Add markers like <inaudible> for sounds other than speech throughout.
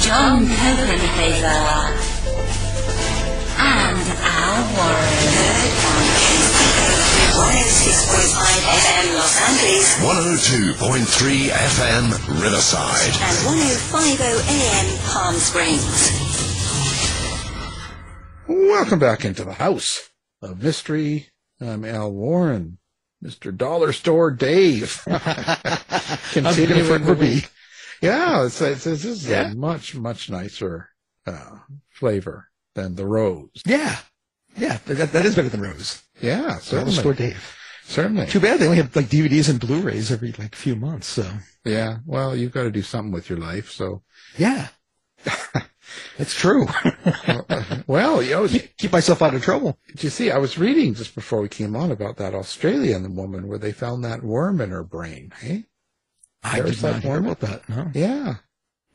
John Copenhaver, uh, and Al Warren. on 106.5 FM Los Angeles 102.3 FM Riverside. and 105.0 AM Palm Springs. Welcome back into the house of mystery. I'm Al Warren, Mr. Dollar Store Dave. Continuing forever to be. Yeah, it's, it's, this is Yeah. a much, much nicer uh, flavor than the rose. Yeah. Yeah, that, that is better than Rose. Yeah, certainly. Store Dave. Certainly. Too bad they only have like DVDs and Blu-rays every like few months. So Yeah, well, you've got to do something with your life. So, yeah, <laughs> it's true. well, you know, Keep myself out of trouble. Did you see? I was reading just before we came on about that Australian woman where they found that worm in her brain. Hey, I did not hear about that. No. yeah,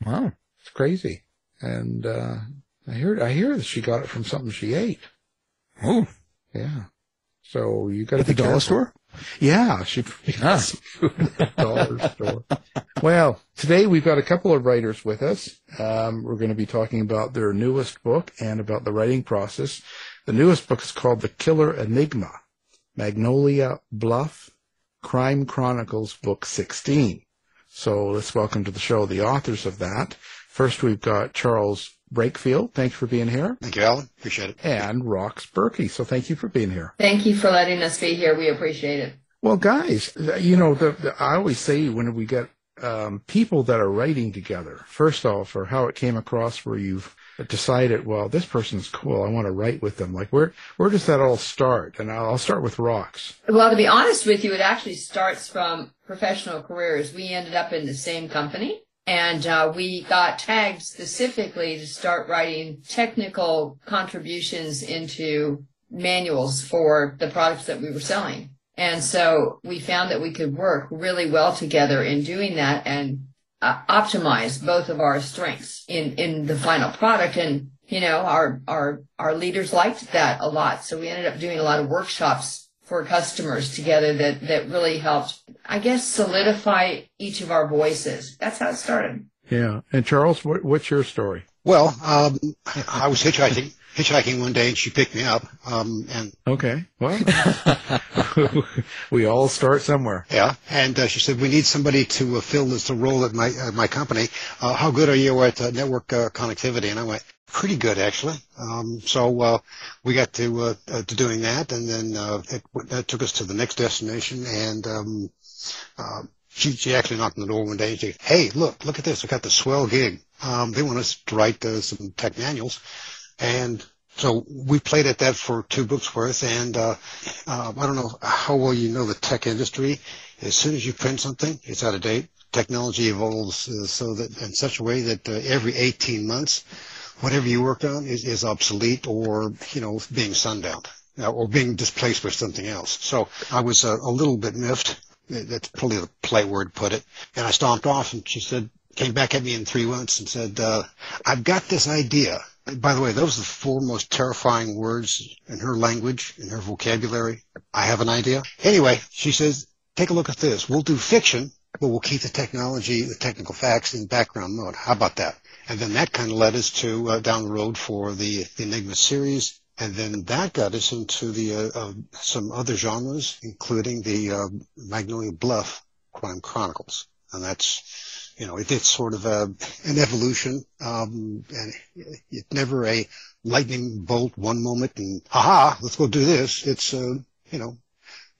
Wow. it's crazy. And uh, I heard, I hear that she got it from something she ate. Oh, Yeah. So you got to at the dollar careful. store. Yeah, she Ah. <laughs> food at the dollar store. Well, today we've got a couple of writers with us. Um, we're going to be talking about their newest book and about the writing process. The newest book is called The Killer Enigma, Magnolia Bluff, Crime Chronicles, Book 16. So let's welcome to the show the authors of that. First, we've got Charles Breakfield. Thanks for being here. Thank you, Alan. Appreciate it. And Rox Burkey. So thank you for being here. Thank you for letting us be here. We appreciate it. Well, guys, you know, the, the, I always say when we get um, people that are writing together, first off, or how it came across where you've decided, well, this person's cool. I want to write with them. Like, where where does that all start? And I'll, start with Rox. Well, to be honest with you, it actually starts from professional careers. We ended up in the same company and uh, we got tagged specifically to start writing technical contributions into manuals for the products that we were selling. And so we found that we could work really well together in doing that and uh, optimize both of our strengths in, in the final product. And, you know, our, our, our leaders liked that a lot. So we ended up doing a lot of workshops for customers together that, that really helped, I guess, solidify each of our voices. That's how it started. Yeah. And Charles, what, what's your story? Well, um, I was hitchhiking, hitchhiking one day, and she picked me up. Um, and Okay. Well, <laughs> we all start somewhere. yeah, and uh, she said, "We need somebody to uh, fill this role at my at my company. Uh, how good are you at uh, network uh, connectivity?" And I went, "Pretty good, actually." Um, so uh, we got to uh, uh, to doing that, and then uh, it, that took us to the next destination, and um, uh, she, she actually knocked on the door one day and she said, hey, look, look at this. I got the swell gig. Um, they want us to write uh, some tech manuals. And so we played at that for two books worth. And uh, uh, I don't know how well you know the tech industry. As soon as you print something, it's out of date. Technology evolves uh, so that in such a way that uh, every 18 months, whatever you worked on is, is obsolete or, you know, being sundowned uh, or being displaced by something else. So I was uh, a little bit miffed. That's probably the play word put it. And I stomped off and she said, came back at me in three months and said, uh, I've got this idea. By the way, those are the four most terrifying words in her language, in her vocabulary. I have an idea. Anyway, she says, take a look at this. We'll do fiction, but we'll keep the technology, the technical facts in background mode. How about that? And then that kind of led us to uh, down the road for the, the Enigma series. And then that got us into the uh, uh, some other genres, including the uh, Magnolia Bluff Crime Chronicles. And that's, you know, it, it's sort of a, an evolution. Um, and it's never a lightning bolt one moment and, haha, let's go do this. It's, uh, you know,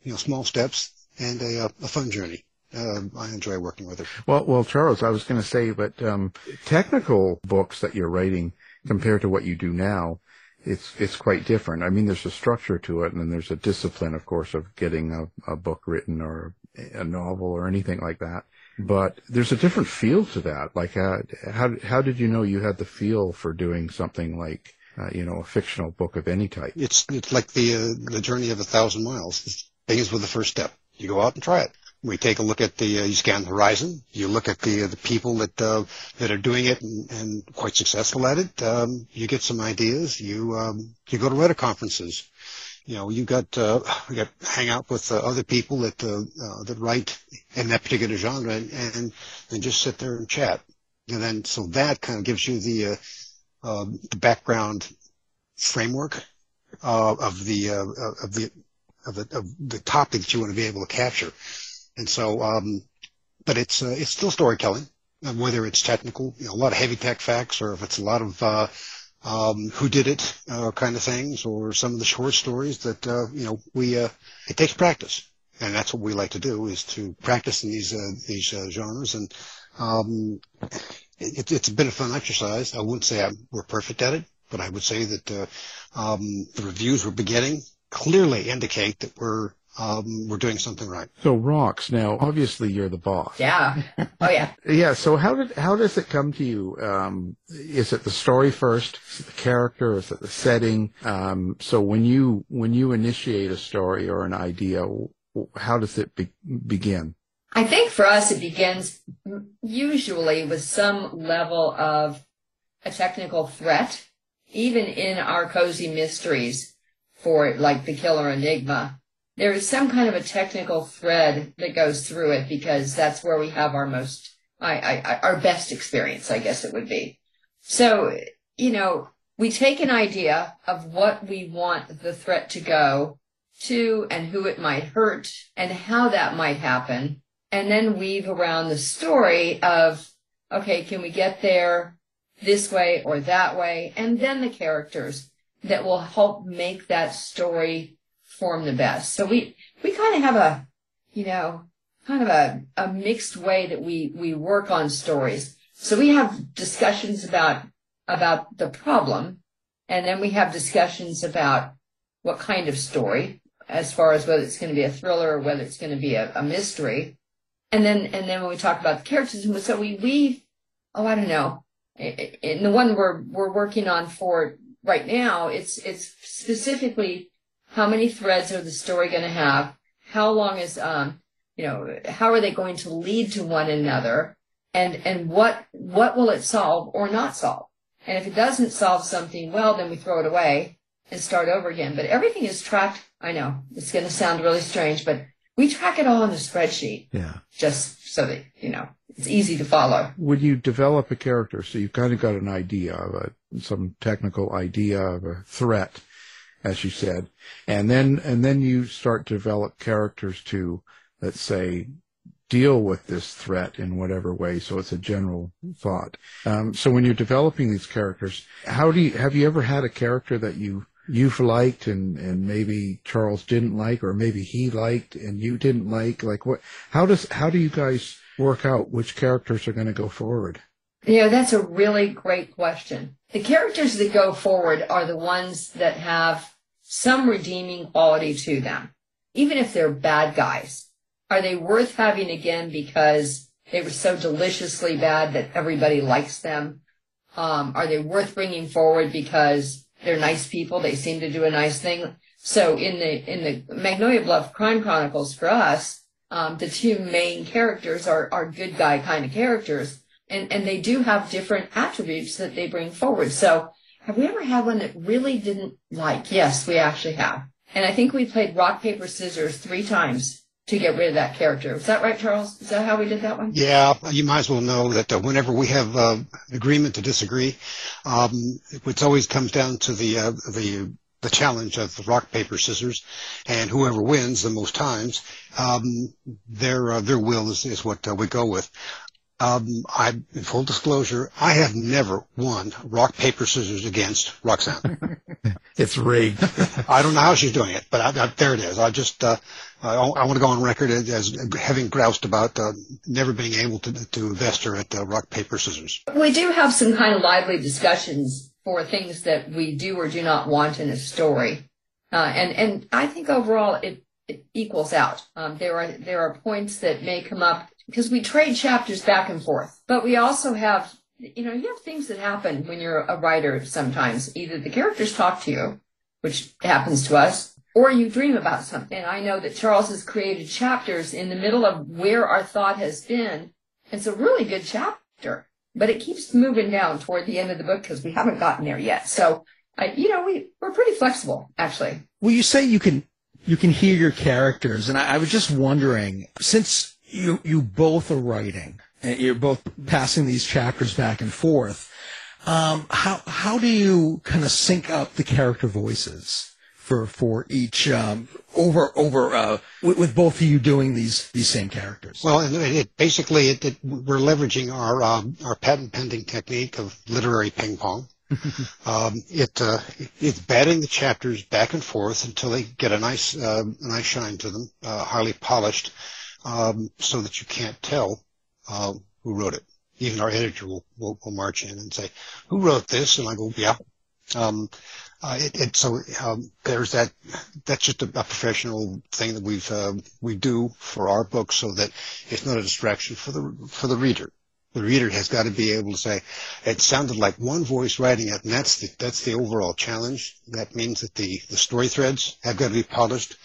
you know, small steps and a, uh, a fun journey. Uh, I enjoy working with her. Well, well, Charles, I was going to say, but um, technical books that you're writing compared to what you do now, it's it's quite different. I mean, there's a structure to it, and then there's a discipline, of course, of getting a, a book written or a novel or anything like that. But there's a different feel to that. Like, how, how, how did you know you had the feel for doing something like, uh, you know, a fictional book of any type? It's it's like the uh, the journey of a thousand miles. It begins with the first step. You go out and try it. We take a look at the, uh, you scan the horizon. You look at the uh, the people that uh, that are doing it and, and quite successful at it. Um, you get some ideas. You um, you go to writer conferences. You know, you got uh, you got hang out with uh, other people that uh, uh, that write in that particular genre and, and and just sit there and chat. And then so that kind of gives you the uh, uh, the background framework uh, of the of the of the of the topic that you want to be able to capture. And so, um, but it's it's still storytelling, and whether it's technical, you know, a lot of heavy tech facts, or if it's a lot of uh, um, who did it uh, kind of things, or some of the short stories that uh, you know we uh, it takes practice, and that's what we like to do is to practice in these uh, these uh, genres, and um, it, it's been a fun exercise. I wouldn't say I'm, we're perfect at it, but I would say that uh, um, the reviews we're beginning clearly indicate that we're um, we're doing something right. So Rox. Now, obviously, you're the boss. Yeah. Oh yeah. <laughs> Yeah. So how did how does it come to you? Um, is it the story first? Is it the character? Is it the setting? Um, so when you when you initiate a story or an idea, how does it be- begin? I think for us, it begins usually with some level of a technical threat, even in our cozy mysteries for like the killer enigma. There is some kind of a technical thread that goes through it because that's where we have our most, I, I, our best experience, I guess it would be. So, you know, we take an idea of what we want the threat to go to and who it might hurt and how that might happen and then weave around the story of, okay, can we get there this way or that way? And then the characters that will help make that story form the best. So we, we kind of have a, you know, kind of a, a mixed way that we, we work on stories. So we have discussions about, about the problem and then we have discussions about what kind of story as far as whether it's going to be a thriller or whether it's going to be a, a mystery. And then, and then when we talk about the characters, so we weave, oh, I don't know. In the one we're, we're working on for right now, it's, it's specifically how many threads are the story going to have? How long is, um, you know, how are they going to lead to one another? And, and what, what will it solve or not solve? And if it doesn't solve something well, then we throw it away and start over again. But everything is tracked. I know it's going to sound really strange, but we track it all on the spreadsheet Yeah. just so that, you know, it's easy to follow. When you develop a character, so you've kind of got an idea of a, some technical idea of a threat, as you said, and then, and then you start to develop characters to, let's say, deal with this threat in whatever way. So it's a general thought. Um, so when you're developing these characters, how do you, have you ever had a character that you, you've liked and, and maybe Charles didn't like, or maybe he liked and you didn't like? Like what, how does, how do you guys work out which characters are going to go forward? Know, that's a really great question. The characters that go forward are the ones that have some redeeming quality to them, even if they're bad guys. Are they worth having again because they were so deliciously bad that everybody likes them? Um, are they worth bringing forward because they're nice people? They seem to do a nice thing. So in the in the Magnolia Bluff Crime Chronicles for us, um, the two main characters are are good guy kind of characters, and and they do have different attributes that they bring forward. So have we ever had one that really didn't like? Yes, we actually have. And I think we played rock paper scissors three times to get rid of that character. Is that right, Charles? Is that how we did that one? Yeah, you might as well know that uh, whenever we have uh, agreement to disagree, um, it always comes down to the uh, the the challenge of the rock paper scissors, and whoever wins the most times, um, their uh, their will is, is what uh, we go with. Um, I, in full disclosure, I have never won rock paper scissors against Roxanne. <laughs> It's rigged. <laughs> I don't know how she's doing it, but I, I, there it is. I just uh, I, I want to go on record as, as having groused about uh, never being able to to invest her at uh, rock paper scissors. We do have some kind of lively discussions for things that we do or do not want in a story, uh, and and I think overall it, it equals out. Um, there are there are points that may come up because we trade chapters back and forth, but we also have, you know, you have things that happen when you're a writer sometimes. Either the characters talk to you, which happens to us, or you dream about something. I know that Charles has created chapters in the middle of where our thought has been. It's a really good chapter, but it keeps moving down toward the end of the book because we haven't gotten there yet. So, I, you know, we, we're pretty flexible, actually. Well, you say you can you can hear your characters, and I, I was just wondering, since you you both are writing, and you're both passing these chapters back and forth, um, how how do you kind of sync up the character voices for for each um, over over uh, with, with both of you doing these these same characters? Well, it, it basically it, it, we're leveraging our um, our patent pending technique of literary ping pong. <laughs> um, it uh, it's batting the chapters back and forth until they get a nice uh, nice shine to them, uh, highly polished, um, so that you can't tell uh, who wrote it. Even our editor will, will, will march in and say, "Who wrote this?" And I go, "Yeah." Um, uh, it, it, so um, there's that. That's just a, a professional thing that we've uh, we do for our book, so that it's not a distraction for the for the reader the reader has got to be able to say, it sounded like one voice writing it, and that's the, that's the overall challenge. That means that the, the story threads have got to be polished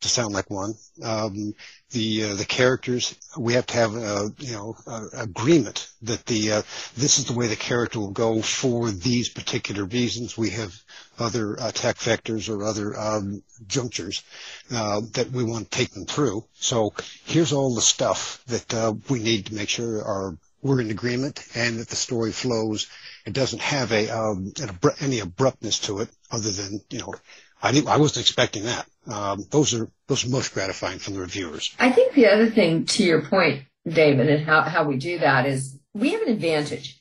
to sound like one. Um, the uh, the characters we have to have a you know a, agreement that the uh, this is the way the character will go for these particular reasons. We have other attack vectors or other um, junctures uh, that we want to take them through. So here's all the stuff that uh, we need to make sure our we're in agreement and that the story flows. It doesn't have a um, abru- any abruptness to it, other than you know, I didn't, I wasn't expecting that. Um, those are those are most gratifying from the reviewers. I think the other thing to your point, David, and how how we do that is we have an advantage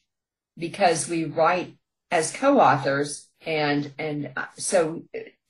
because we write as co-authors, and and so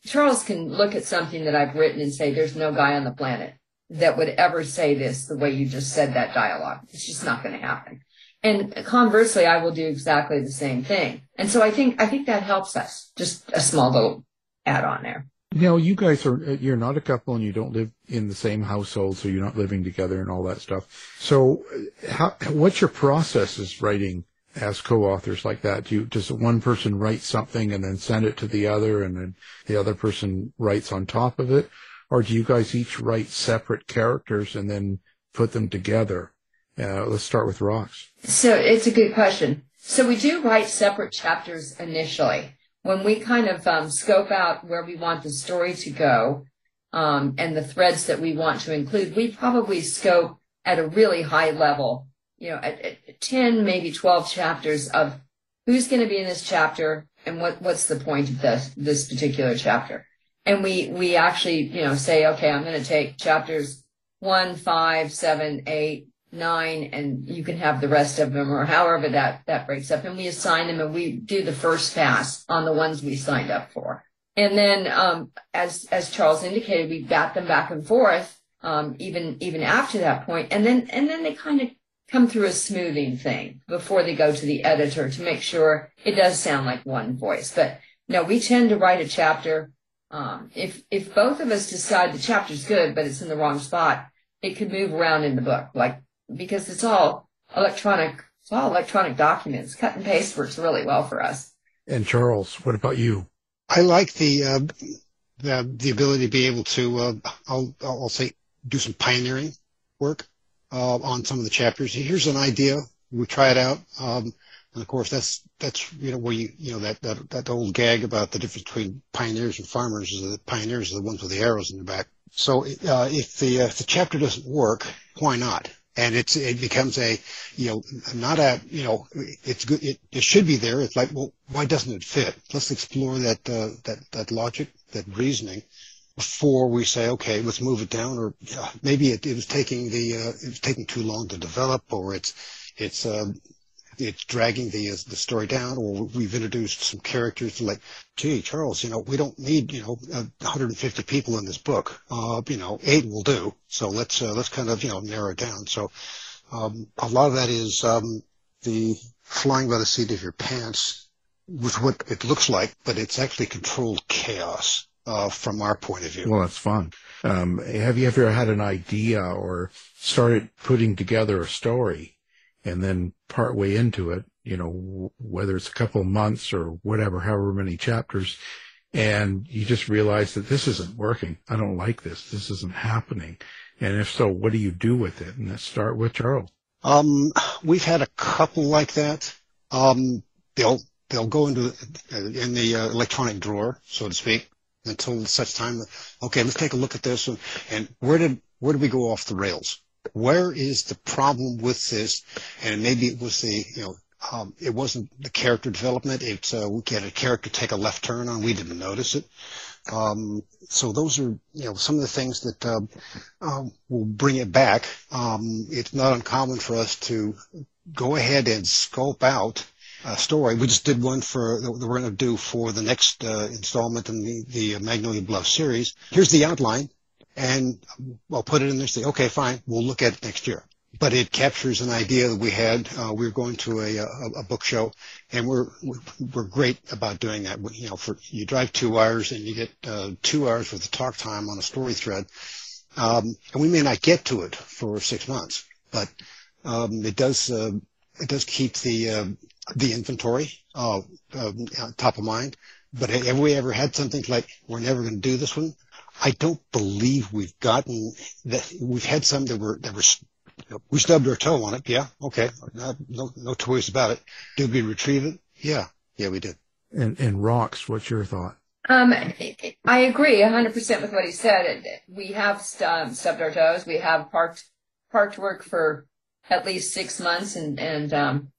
Charles can look at something that I've written and say, "There's no guy on the planet." that would ever say this the way you just said that dialogue. It's just not going to happen. And conversely, I will do exactly the same thing. And so I think, I think that helps us. Just a small little add on there. Now, you guys are, you're not a couple and you don't live in the same household, so you're not living together and all that stuff. So how, what's your process as writing as co-authors like that? Do you, does one person write something and then send it to the other and then the other person writes on top of it? or do you guys each write separate characters and then put them together? Uh, let's start with Rox. So it's a good question. So we do write separate chapters initially. When we kind of um, scope out where we want the story to go um, and the threads that we want to include, we probably scope at a really high level, you know, at, at 10, maybe 12 chapters of who's going to be in this chapter and what, what's the point of this, this particular chapter. And we we actually you know say okay i'm going to take chapters one five seven eight nine and you can have the rest of them or however that that breaks up. And we assign them and we do the first pass on the ones we signed up for. And then um, as as charles indicated we bat them back and forth um, even even after that point. And then and then they kind of come through a smoothing thing before they go to the editor to make sure it does sound like one voice. But no we tend to write a chapter um, if if both of us decide the chapter's good, but it's in the wrong spot, it could move around in the book, like because it's all electronic. It's all electronic documents. Cut and paste works really well for us. And Charles, what about you? I like the uh, the the ability to be able to uh, I'll I'll say do some pioneering work uh, on some of the chapters. Here's an idea. We try it out. Um, and of course, that's that's you know where you you know that that that old gag about the difference between pioneers and farmers is that pioneers are the ones with the arrows in their back. So uh, if the uh, if the chapter doesn't work, why not? And it's it becomes a you know not a you know it's good it, it should be there. It's like well why doesn't it fit? Let's explore that uh, that that logic that reasoning before we say, okay, let's move it down, or uh, maybe it, it was taking the uh, it was taking too long to develop, or it's it's um, it's dragging the the story down, or we've introduced some characters like, gee, Charles, you know, we don't need you know 150 people in this book. Uh, you know, eight will do. So let's uh, let's kind of you know narrow it down. So um, a lot of that is um, the flying by the seat of your pants with what it looks like, but it's actually controlled chaos. uh, from our point of view. Well, that's fun. Um, have you ever had an idea or started putting together a story and then part way into it, you know, whether it's a couple of months or whatever, however many chapters, and you just realize that this isn't working. I don't like this. This isn't happening. And if so, what do you do with it? And let's start with Charles. Um, we've had a couple like that. Um, they'll they'll go into uh, in the uh, electronic drawer, so to speak, until such time. That, okay, let's take a look at this and, and where did where did we go off the rails? Where is the problem with this? And maybe it was the you know um, it wasn't the character development. It's uh, we had a character take a left turn on. We didn't notice it. Um, so those are, you know, some of the things that uh, um, will bring it back. Um, it's not uncommon for us to go ahead and scope out a story. We just did one for that we're going to do for the next uh, installment in the, the Magnolia Bluff series. Here's the outline, and I'll put it in there. Say, okay, fine, we'll look at it next year but it captures an idea that we had. Uh, we were going to a, a, a, book show, and we're we're great about doing that. You know, for you drive two hours and you get uh, two hours worth of talk time on a story thread, um, and we may not get to it for six months, but um, it does uh, it does keep the uh, the inventory uh, um, top of mind. But have we ever had something like we're never going to do this one? I don't believe we've gotten that. We've had some that were that were we stubbed our toe on it. Yeah. Okay. No, no two ways about it. Did we retrieve it? Yeah. Yeah, we did. And, and Rox, what's your thought? Um, I agree 100% with what he said. We have um, stubbed our toes. We have parked, parked work for at least six months. And, and, um,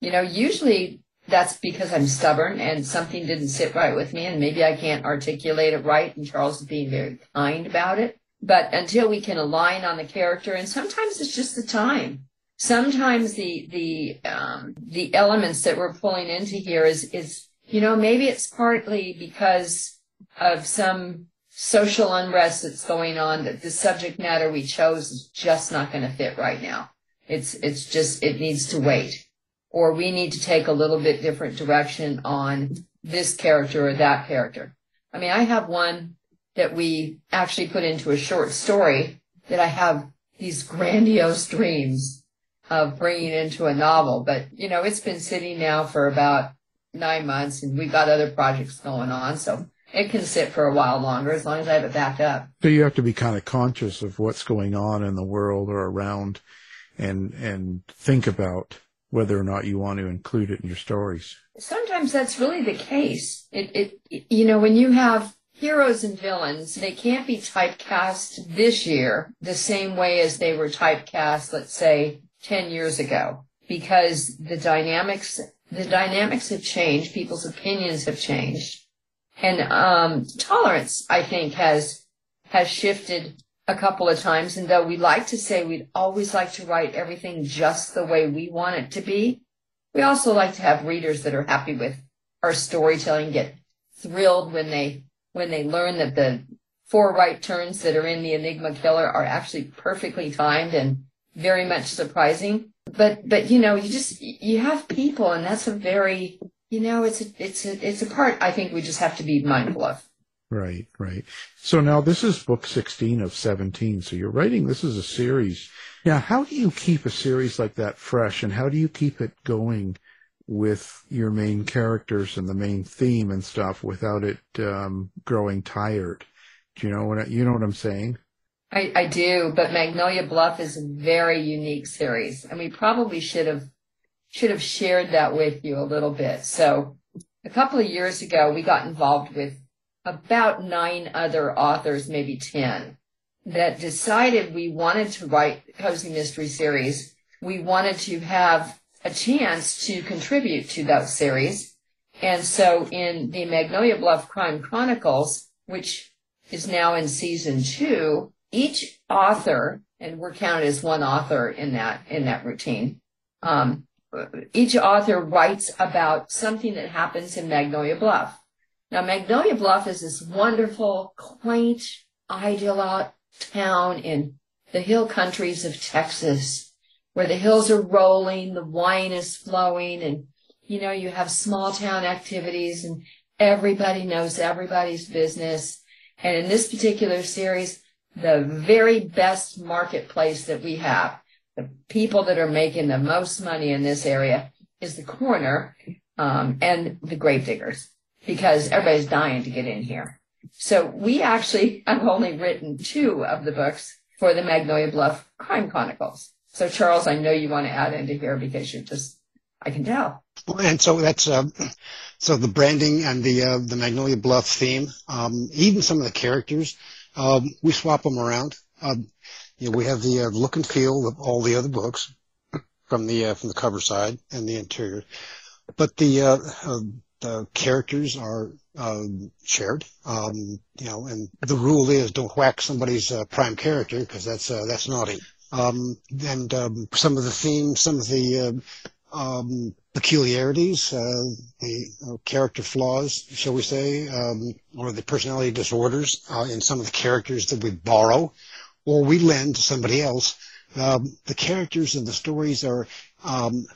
you know, usually that's because I'm stubborn and something didn't sit right with me and maybe I can't articulate it right. And Charles is being very kind about it. But until we can align on the character, and sometimes it's just the time. Sometimes the the um, the elements that we're pulling into here is is you know maybe it's partly because of some social unrest that's going on that the subject matter we chose is just not going to fit right now. It's it's just it needs to wait, or we need to take a little bit different direction on this character or that character. I mean, I have one that we actually put into a short story that I have these grandiose dreams of bringing into a novel. But, you know, it's been sitting now for about nine months and we've got other projects going on. So it can sit for a while longer as long as I have it backed up. So you have to be kind of conscious of what's going on in the world or around and, and think about whether or not you want to include it in your stories. Sometimes that's really the case. It, it, you know, when you have heroes and villains, they can't be typecast this year the same way as they were typecast, let's say, 10 years ago, because the dynamics, the dynamics have changed, people's opinions have changed. And, um, tolerance, I think, has, has shifted a couple of times. And though we like to say we'd always like to write everything just the way we want it to be, we also like to have readers that are happy with our storytelling, get thrilled when they when they learn that the four right turns that are in the Enigma Killer are actually perfectly timed and very much surprising. But, but, you know, you just, you have people and that's a very, you know, it's a, it's a, it's a part I think we just have to be mindful of. Right, right. So now this is book 16 of 17. So you're writing, this is a series. Now, how do you keep a series like that fresh and how do you keep it going with your main characters and the main theme and stuff without it um, growing tired. Do you know what I, you know what I'm saying? I, I do, but Magnolia Bluff is a very unique series, and we probably should have should have shared that with you a little bit. So, a couple of years ago, we got involved with about nine other authors, maybe ten, that decided we wanted to write cozy mystery series. We wanted to have a chance to contribute to that series. And so in the Magnolia Bluff Crime Chronicles, which is now in season two, each author, and we're counted as one author in that, in that routine, um, each author writes about something that happens in Magnolia Bluff. Now, Magnolia Bluff is this wonderful, quaint, ideal town in the hill countries of Texas where the hills are rolling, the wine is flowing, and you know, you have small town activities and everybody knows everybody's business. And in this particular series, the very best marketplace that we have, the people that are making the most money in this area is the coroner um, and the gravediggers because everybody's dying to get in here. So we actually <laughs> have only written two of the books for the Magnolia Bluff Crime Chronicles. So Charles, I know you want to add into here because you're just, I can tell. And so that's uh, <clears throat> so the branding and the uh, the Magnolia Bluff theme, um, even some of the characters, um, we swap them around. Um, you know, we have the uh, look and feel of all the other books <clears throat> from the uh, from the cover side and the interior, but the uh, uh, the characters are um, shared. Um, you know, and the rule is don't whack somebody's uh, prime character because that's uh, that's naughty. Um, and um, some of the themes, some of the uh, um, peculiarities, uh, the character flaws, shall we say, um, or the personality disorders uh, in some of the characters that we borrow or we lend to somebody else. Um, the characters and the stories are um,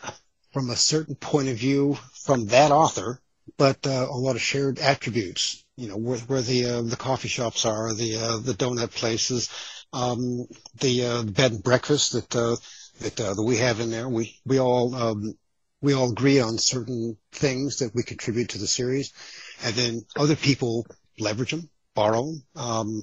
from a certain point of view from that author, but uh, a lot of shared attributes. You know, where, where the uh, the coffee shops are, the uh, the donut places, um, the uh, bed and breakfast that uh, that, uh, that we have in there. We we all um, we all agree on certain things that we contribute to the series, and then other people leverage them, borrow them, um,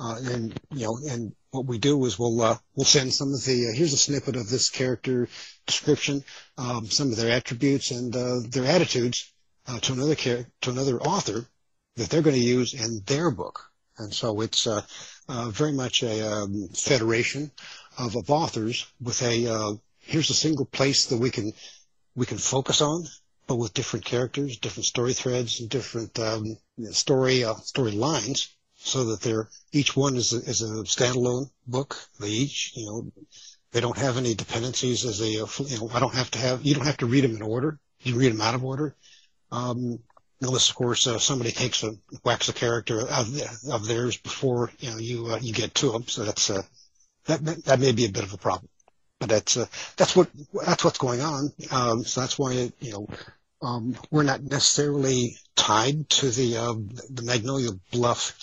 uh, and you know, and what we do is we'll uh, we'll send some of the uh, here's a snippet of this character description, um, some of their attributes and uh, their attitudes uh, to another to another author that they're going to use in their book, and so it's uh, uh, very much a um, federation of, of authors with a uh, here's a single place that we can we can focus on, but with different characters, different story threads, and different um, story uh, story lines, so that they're each one is a, is a standalone book. They each you know they don't have any dependencies as a you know I don't have to have you don't have to read them in order. You read them out of order. Um, unless of course uh, somebody takes a whacks a character of, of theirs before you know you uh, you get to them. So that's uh, that that may be a bit of a problem, but that's uh, that's what that's what's going on. Um, so that's why you know um, we're not necessarily tied to the uh, the Magnolia Bluff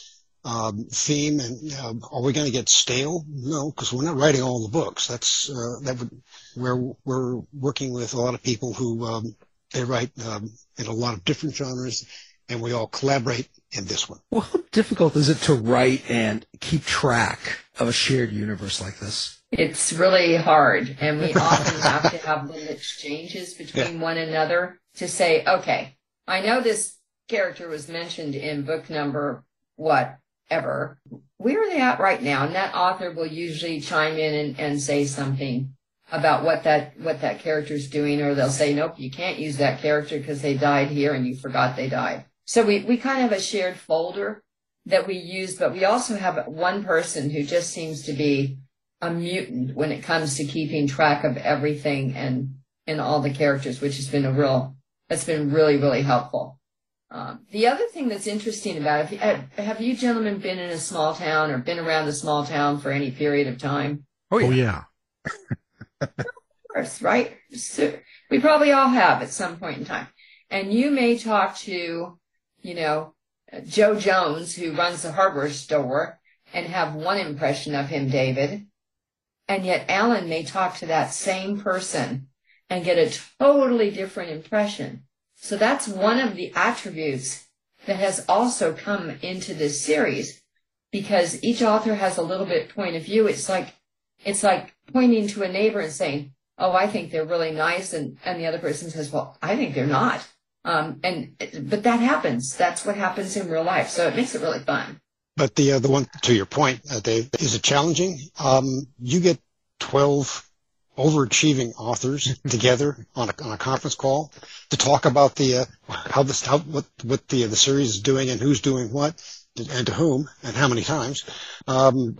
um, theme, and um, are we going to get stale? No, because we're not writing all the books. That's uh, that would we're we're working with a lot of people who um, they write um, in a lot of different genres, and we all collaborate in this one. Well, how difficult is it to write and keep track of a shared universe like this? It's really hard, and we <laughs> often have to have little exchanges between one another to say, okay, I know this character was mentioned in book number whatever. Where are they at right now? And that author will usually chime in and, and say something about what that what that character's doing, or they'll say, nope, you can't use that character because they died here and you forgot they died. So we, we kind of have a shared folder that we use, but we also have one person who just seems to be a mutant when it comes to keeping track of everything and and all the characters, which has been a real that's been really really helpful. Um, the other thing that's interesting about it, have, have you gentlemen been in a small town or been around a small town for any period of time? Oh yeah. Oh, yeah. <laughs> Of course, right? So we probably all have at some point in time. And you may talk to, you know, Joe Jones, who runs the hardware store, and have one impression of him, David. And yet Alan may talk to that same person and get a totally different impression. So that's one of the attributes that has also come into this series because each author has a little bit point of view. It's like, it's like pointing to a neighbor and saying, "Oh, I think they're really nice," and and the other person says, "Well, I think they're not." Um, and but that happens. That's what happens in real life. So it makes it really fun. But the uh, the one to your point, uh, Dave, is it challenging? Um, you get twelve overachieving authors <laughs> together on a, on a conference call to talk about the uh, how this how what what the the series is doing and who's doing what and to whom and how many times. Um,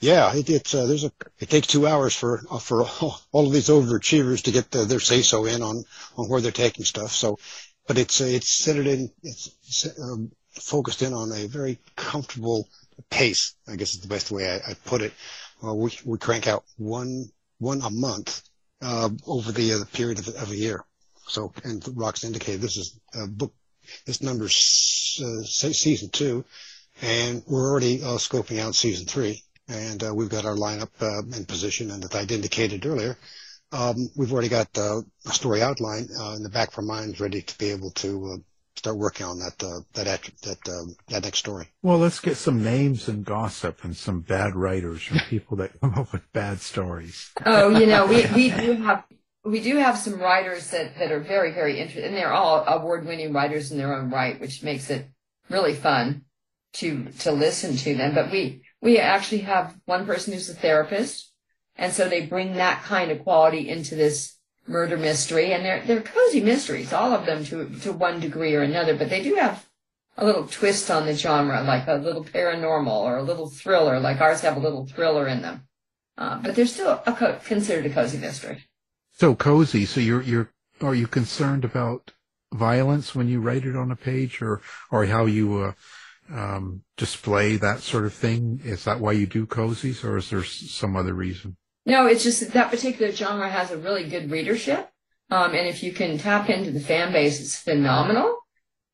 yeah, it, it's uh, there's a it takes two hours for uh, for <laughs> all of these overachievers to get the, their say so in on on where they're taking stuff. So, but it's uh, it's centered in it's um, focused in on a very comfortable pace. I guess is the best way I, I put it. Uh, we we crank out one one a month uh, over the, uh, the period of, of a year. So, and Rox indicated this is uh, book this number's uh, season two, and we're already uh, scoping out season three, and uh, we've got our lineup uh, in position. And as I'd indicated earlier, um, we've already got uh, a story outline uh, in the back of our minds, ready to be able to uh, start working on that uh, that act- that um, that next story. Well, let's get some names and gossip and some bad writers or <laughs> people that come up with bad stories. Oh, you know, we, we <laughs> do have we do have some writers that, that are very, very interesting and they're all award winning writers in their own right, which makes it really fun to to listen to them. But we we actually have one person who's a therapist, and so they bring that kind of quality into this murder mystery, and they're they're cozy mysteries, all of them to to one degree or another. But they do have a little twist on the genre, like a little paranormal or a little thriller, like ours have a little thriller in them. Uh, but they're still a co- considered a cozy mystery. So cozy. So you're you're are you concerned about violence when you write it on a page, or or how you uh, um, display that sort of thing? Is that why you do cozies, or is there some other reason? No, it's just that that particular genre has a really good readership. Um, and if you can tap into the fan base, it's phenomenal.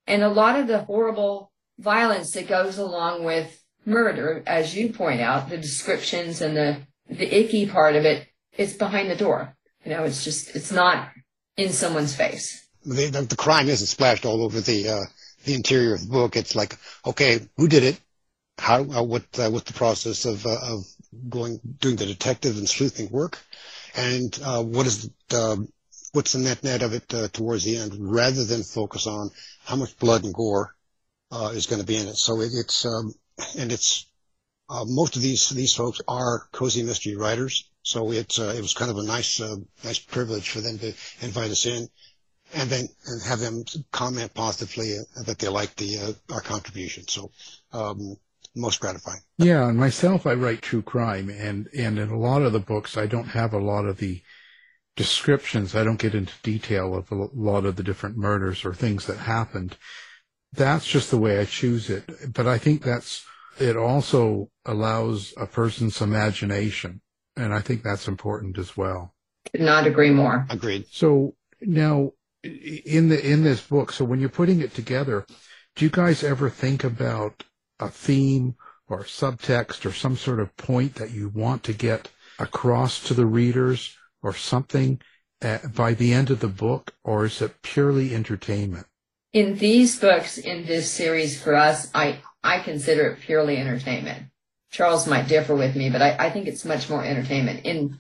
And a lot of the horrible violence that goes along with murder, as you point out, the descriptions and the, the icky part of it, it's behind the door. You know, it's just, it's not in someone's face. The, the, the crime isn't splashed all over the uh, the interior of the book. It's like, okay, who did it? How? Uh, what? Uh, what's the process of uh, of going doing the detective and sleuthing work? And uh, what is the um, what's the net net of it uh, towards the end? Rather than focus on how much blood and gore uh, is going to be in it. So it, it's um, and it's uh, most of these these folks are cozy mystery writers. So it's uh, it was kind of a nice uh, nice privilege for them to invite us in and then and have them comment positively uh, that they like the uh, our contribution. So um, most gratifying. Yeah, and myself, I write true crime, and and in a lot of the books, I don't have a lot of the descriptions. I don't get into detail of a lot of the different murders or things that happened. That's just the way I choose it. But I think that's it. Also allows a person's imagination, and I think that's important as well. Could not agree more. Agreed. So now, i- in the in this book, so when you're putting it together, do you guys ever think about a theme or subtext or some sort of point that you want to get across to the readers or something uh, by the end of the book, or is it purely entertainment? in these books in this series for us, I, I consider it purely entertainment. Charles might differ with me, but I, I think it's much more entertainment. In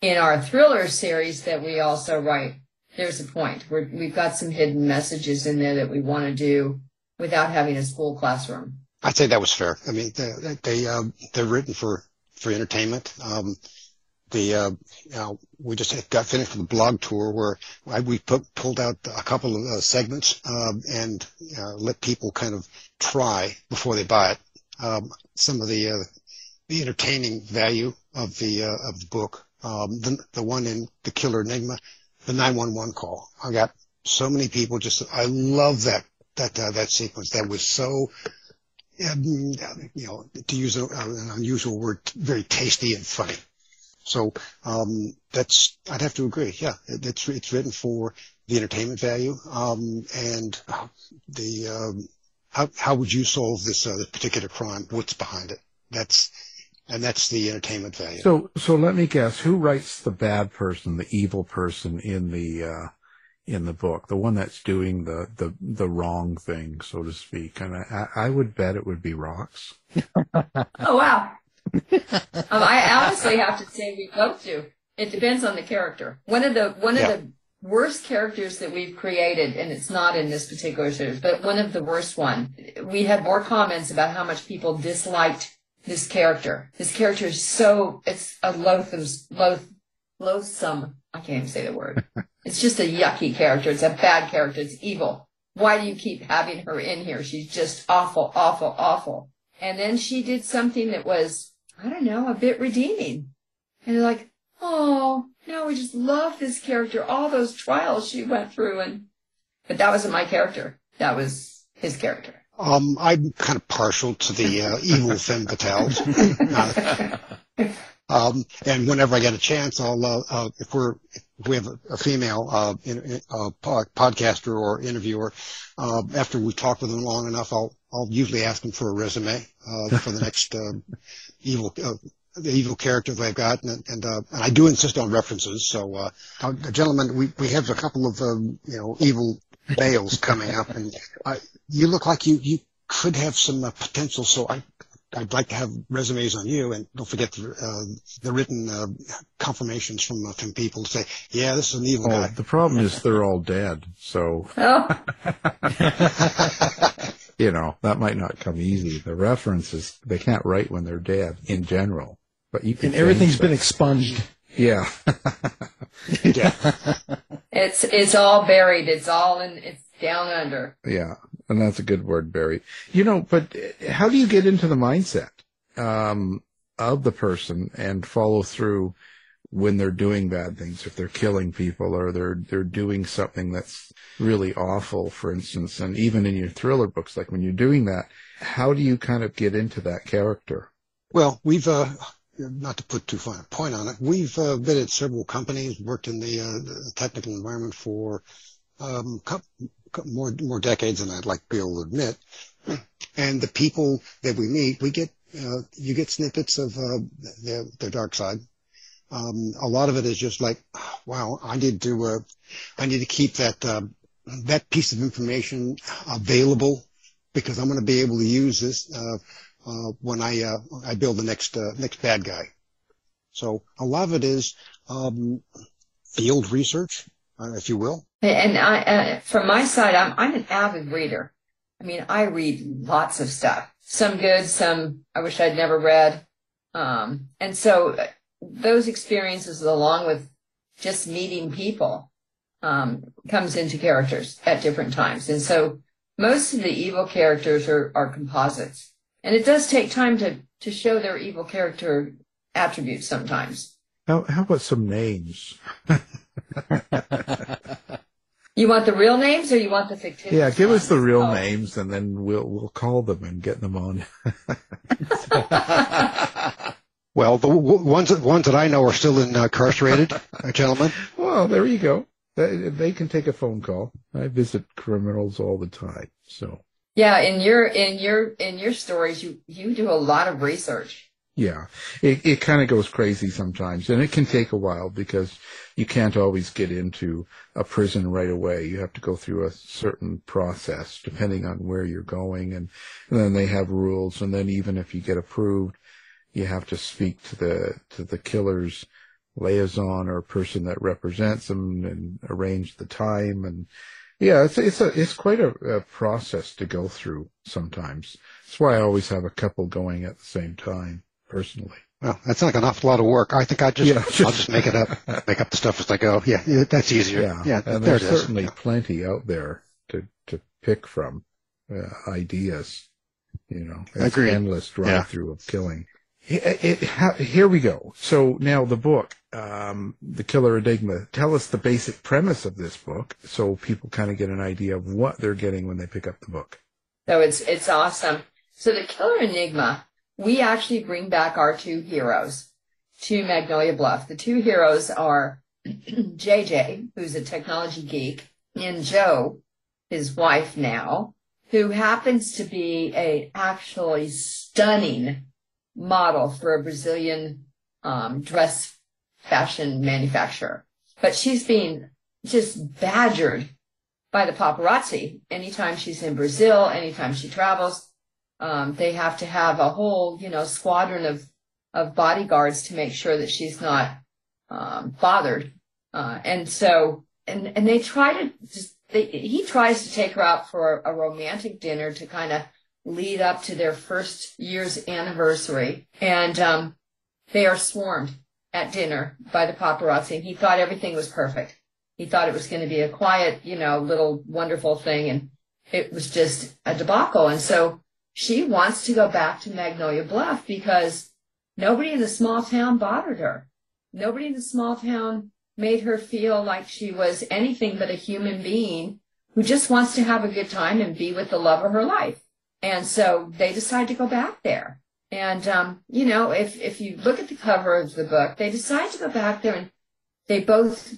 in our thriller series that we also write, there's a point. We're, we've got some hidden messages in there that we want to do without having a school classroom. I'd say that was fair. I mean, they they um, they're written for for entertainment. Um, the uh, you know, we just got finished with a blog tour where we put, pulled out a couple of uh, segments um, and uh, let people kind of try before they buy it um, some of the uh, the entertaining value of the uh, of the book. Um, the the one in the Killer Enigma, the 911 call. I got so many people just. I love that that uh, that sequence. That was so um, you know, to use a, an unusual word, very tasty and funny. So um, that's I'd have to agree. Yeah, it, it's it's written for the entertainment value um, and uh, the um, how how would you solve this uh, particular crime? What's behind it? That's and that's the entertainment value. So, so let me guess, who writes the bad person, the evil person in the uh, in the book, the one that's doing the the the wrong thing, so to speak? And I, I I would bet it would be Rox. <laughs> Oh wow. um, I honestly have to say we both do. It depends on the character. One of the one Yeah. of the worst characters that we've created, and it's not in this particular series, but one of the worst one. We had more comments about how much people disliked this character. This character is so it's a loathsome, loath, loathsome. I can't even say the word. <laughs> it's just a yucky character. It's a bad character. It's evil. Why do you keep having her in here? She's just awful, awful, awful. And then she did something that was, I don't know, a bit redeeming. And they're like, oh, now we just love this character, all those trials she went through. And, but that wasn't my character. That was his character. Um, I'm kind of partial to the uh, evil femme fatales. Uh, Um, and whenever I get a chance, I'll, uh, uh, if we're, if we have a, a female, uh, in, in, uh, podcaster or interviewer, uh, after we talk with them long enough, I'll, I'll usually ask them for a resume, uh, for the next, uh, evil, uh, the evil character they've got, and and, uh, and I do insist on references. So, uh, uh, gentlemen, we we have a couple of um, you know evil males coming up, and uh, you look like you you could have some uh, potential. So I. I'd like to have resumes on you, and don't forget the, uh, the written uh, confirmations from uh, from people to say, "Yeah, this is an evil Oh, guy." the problem is they're all dead, so Oh, <laughs> <laughs> you know that might not come easy. The references they can't write when they're dead in general, but you can. And everything's change been expunged. yeah. <laughs> yeah. It's it's all buried. It's all in. It's down under. Yeah, and that's a good word, Barry. You know, but how do you get into the mindset um, of the person and follow through when they're doing bad things? If they're killing people or they're they're doing something that's really awful, for instance, and even in your thriller books, like when you're doing that, how do you kind of get into that character? Well, we've uh, not to put too fine a point on it. We've uh, been at several companies, worked in the, uh, the technical environment for um, more more decades than I'd like to be able to admit. And the people that we meet, we get uh, you get snippets of uh, their their dark side. Um, a lot of it is just like, wow, I need to uh, I need to keep that uh, that piece of information available because I'm going to be able to use this uh, when I uh, I build the next uh, next bad guy. So a lot of it is um, field research, uh, if you will. And I, uh, from my side, I'm I'm an avid reader. I mean, I read lots of stuff. Some good, some I wish I'd never read. Um, and so uh, those experiences, along with just meeting people, um, comes into characters at different times. And so most of the evil characters are, are composites. And it does take time to, to show their evil character attributes sometimes. How how about some names? <laughs> You want the real names or you want the fictitious? Yeah, give us the real Oh. names, and then we'll we'll call them and get them on. <laughs> Well, the w- ones that ones that I know are still incarcerated, uh, gentlemen. <laughs> Well, there you go. They, they can take a phone call. I visit criminals all the time, so Yeah, in your in your in your stories, you you do a lot of research. yeah, it it kind of goes crazy sometimes, and it can take a while because you can't always get into a prison right away. You have to go through a certain process depending on where you're going, and, and then they have rules, and then even if you get approved, you have to speak to the to the killer's liaison or person that represents them and arrange the time and yeah it's it's a it's quite a, a process to go through sometimes that's why i always have a couple going at the same time personally Well, that's like an awful lot of work. I think I just Yeah, I'll just make it up, make up the stuff as I go. Yeah, yeah that's easier. yeah, Yeah, and there there's certainly Yeah. plenty out there to to pick from uh, ideas you know it's Agreed. endless drive through of killing it, it, here we go. So now the book, um, The Killer Enigma. Tell us the basic premise of this book so people kind of get an idea of what they're getting when they pick up the book. So it's it's awesome. So the Killer Enigma, we actually bring back our two heroes to Magnolia Bluff. The two heroes are <clears throat> JJ, who's a technology geek, and Jo, his wife now, who happens to be a actually stunning model for a Brazilian um, dress fashion manufacturer. But she's being just badgered by the paparazzi anytime she's in Brazil, anytime she travels. Um, they have to have a whole, you know, squadron of, of bodyguards to make sure that she's not um, bothered. Uh, and so, and, and they try to just, they, he tries to take her out for a, a romantic dinner to kind of lead up to their first year's anniversary. And um, they are swarmed at dinner by the paparazzi. And he thought everything was perfect. He thought it was going to be a quiet, you know, little wonderful thing. And it was just a debacle. And so she wants to go back to Magnolia Bluff because nobody in the small town bothered her. Nobody in the small town made her feel like she was anything but a human being who just wants to have a good time and be with the love of her life. And so they decide to go back there. And um, you know, if if you look at the cover of the book, they decide to go back there and they both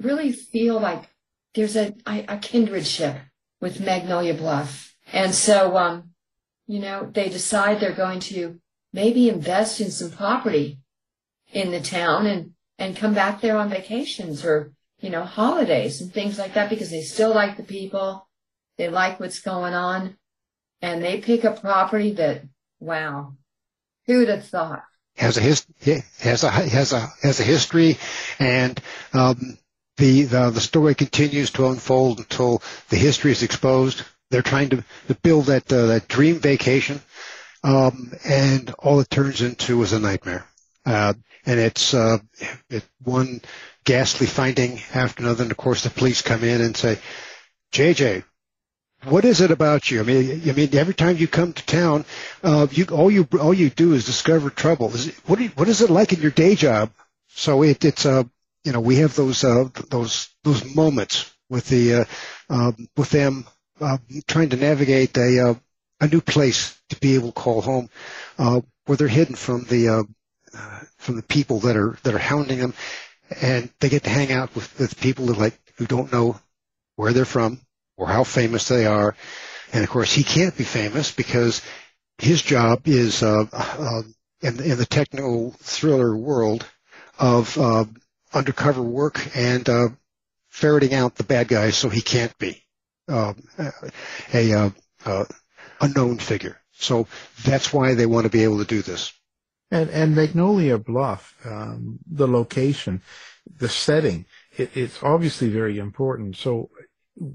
really feel like there's a a kindredship with Magnolia Bluff. And so um, you know, they decide they're going to maybe invest in some property in the town and and come back there on vacations or you know holidays and things like that because they still like the people they like what's going on and they pick a property that wow who'd have thought? Has a has a has a has a history and um, the, the the story continues to unfold until the history is exposed. They're trying to, to build that uh, that dream vacation um, and all it turns into is a nightmare. Uh, and it's uh, it, one ghastly finding after another. And of course, the police come in and say, "JJ, what is it about you? I mean, I mean, every time you come to town, uh, you all you all you do is discover trouble. Is it, what you, what is it like in your day job? So it, it's uh, you know, we have those uh, those those moments with the uh, uh, with them uh, trying to navigate a uh, a new place to be able to call home, uh, where they're hidden from the from the people that are that are hounding them, and they get to hang out with, with people that like who don't know where they're from or how famous they are, and of course he can't be famous because his job is uh, uh, in, in the techno thriller world of uh, undercover work and uh, ferreting out the bad guys so he can't be a, a uh, unknown figure. So that's why they want to be able to do this. And, and Magnolia Bluff, um, the location, the setting, it, it's obviously very important. So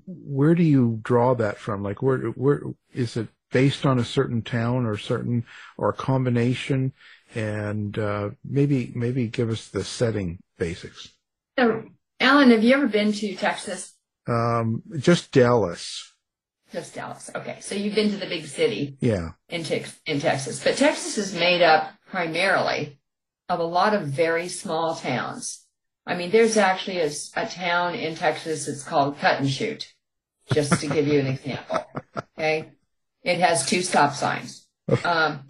where do you draw that from? Like where, where is it based on a certain town or certain, or a combination? And, uh, maybe, maybe give us the setting basics. So, Alan, have you ever been to Texas? Um, just Dallas. Just Dallas. Okay. So you've been to the big city. Yeah. In, Tex- in Texas. But Texas is made up primarily of a lot of very small towns. I mean, there's actually a, a town in Texas that's called Cut and Shoot, just to give you an example. <laughs> Okay. It has two stop signs. Um,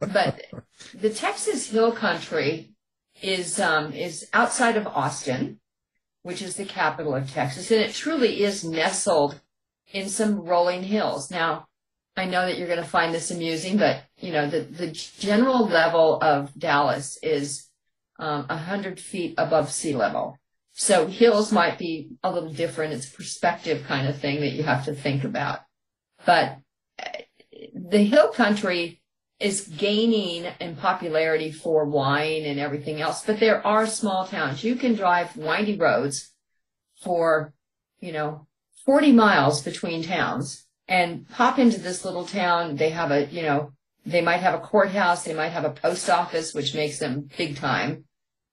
but the Texas Hill Country is, um, is outside of Austin, which is the capital of Texas, and it truly is nestled in some rolling hills. Now, I know that you're going to find this amusing, but you know, the, the general level of Dallas is um, 100 feet above sea level. So hills might be a little different. It's perspective kind of thing that you have to think about. But uh, the hill country is gaining in popularity for wine and everything else. But there are small towns. You can drive windy roads for, you know, 40 miles between towns and pop into this little town. They have a, you know, they might have a courthouse, they might have a post office, which makes them big time.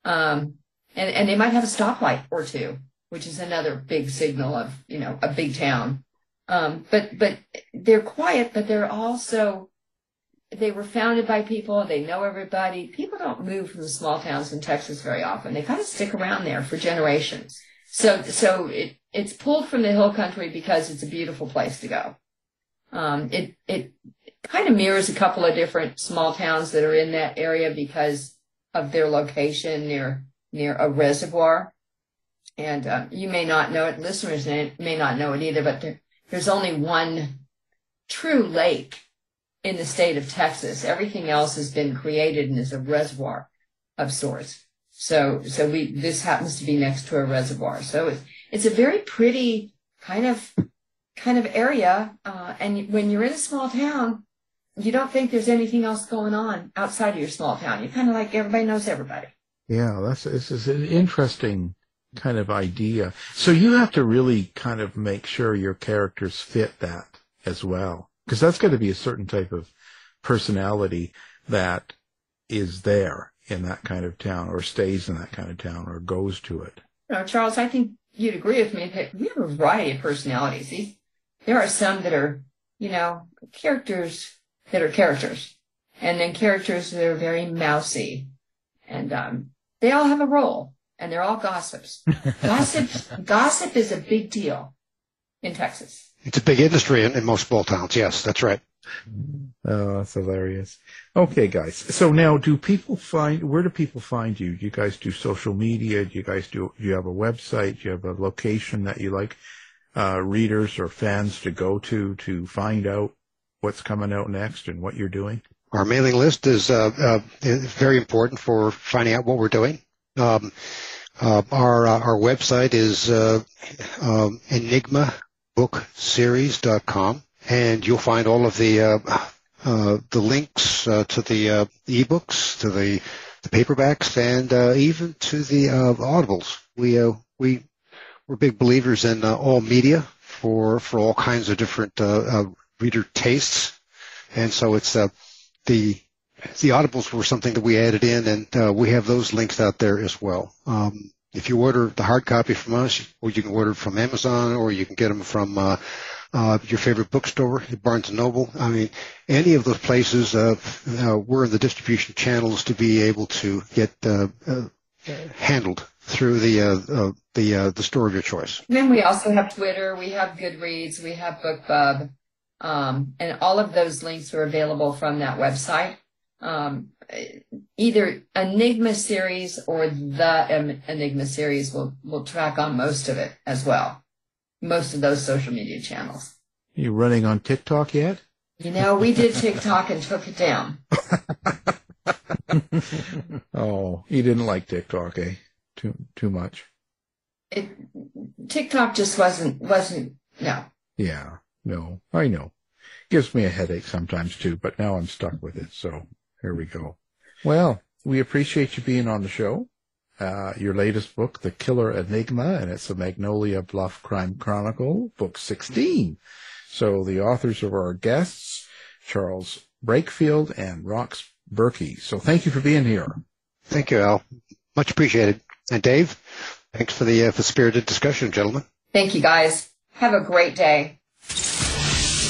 Um, and, and they might have a stoplight or two, which is another big signal of, you know, a big town. Um, but, but they're quiet, but they're also, they were founded by people. They know everybody. People don't move from the small towns in Texas very often. They kind of stick around there for generations. So, so it, it's pulled from the hill country because it's a beautiful place to go. Um, it, it kind of mirrors a couple of different small towns that are in that area because of their location near, near a reservoir. And, uh, you may not know it, listeners may, not know it either, but there, there's only one true lake in the state of Texas. Everything else has been created and is a reservoir of sorts. So, so we, this happens to be next to a reservoir. So it's, it's a very pretty kind of kind of area. Uh, and when you're in a small town, you don't think there's anything else going on outside of your small town. You kind of like everybody knows everybody. Yeah, that's this is an interesting kind of idea. So you have to really kind of make sure your characters fit that as well, because that's got to be a certain type of personality that is there in that kind of town, or stays in that kind of town, or goes to it. No, Charles, I think you'd agree with me that we have a variety of personalities. There are some that are, you know, characters that are characters, and then characters that are very mousy, and um, they all have a role, and they're all gossips. <laughs> gossip, gossip is a big deal in Texas. It's a big industry in, in most small towns. Yes, that's right. Oh, that's hilarious. Okay, guys. So now, do people find where do people find you? Do you guys do social media? Do you guys do? Do you have a website? Do you have a location that you like uh, readers or fans to go to to find out what's coming out next and what you're doing? Our mailing list is, uh, uh, very important for finding out what we're doing. Um, uh, our uh, our website is uh, um, enigmabookseries.com, and you'll find all of the uh, the links uh, to the uh, ebooks, to the the paperbacks, and even to the audibles. We we we're big believers in all media for for all kinds of different reader tastes, and so it's uh, the the audibles were something that we added in, and uh, we have those links out there as well. Um, if you order the hard copy from us, or you can order from Amazon, or you can get them from uh, uh, your favorite bookstore, Barnes and Noble. I mean, any of those places, uh, uh, we're in the distribution channels to be able to get uh, uh, handled through the uh, uh, the the store of your choice. Then we also have Twitter, we have Goodreads, we have BookBub, um, and all of those links are available from that website. Um, either Enigma series or the Enigma series will will track on most of it as well. Most of those social media channels. You running on TikTok yet? You know, we did TikTok and took it down. <laughs> Oh, you didn't like TikTok, eh? Too too much. It, TikTok just wasn't wasn't no. Yeah, no, I know. Gives me a headache sometimes too, but now I'm stuck with it. So here we go. Well, we appreciate you being on the show. Uh, your latest book, The Killer Enigma, and it's a Magnolia Bluff Crime Chronicle, book 16. So the authors of our guests, Charles Breakfield and Rox Burkey. So thank you for being here. Thank you, Al. Much appreciated. And Dave, thanks for the uh, for spirited discussion, gentlemen. Thank you guys. Have a great day.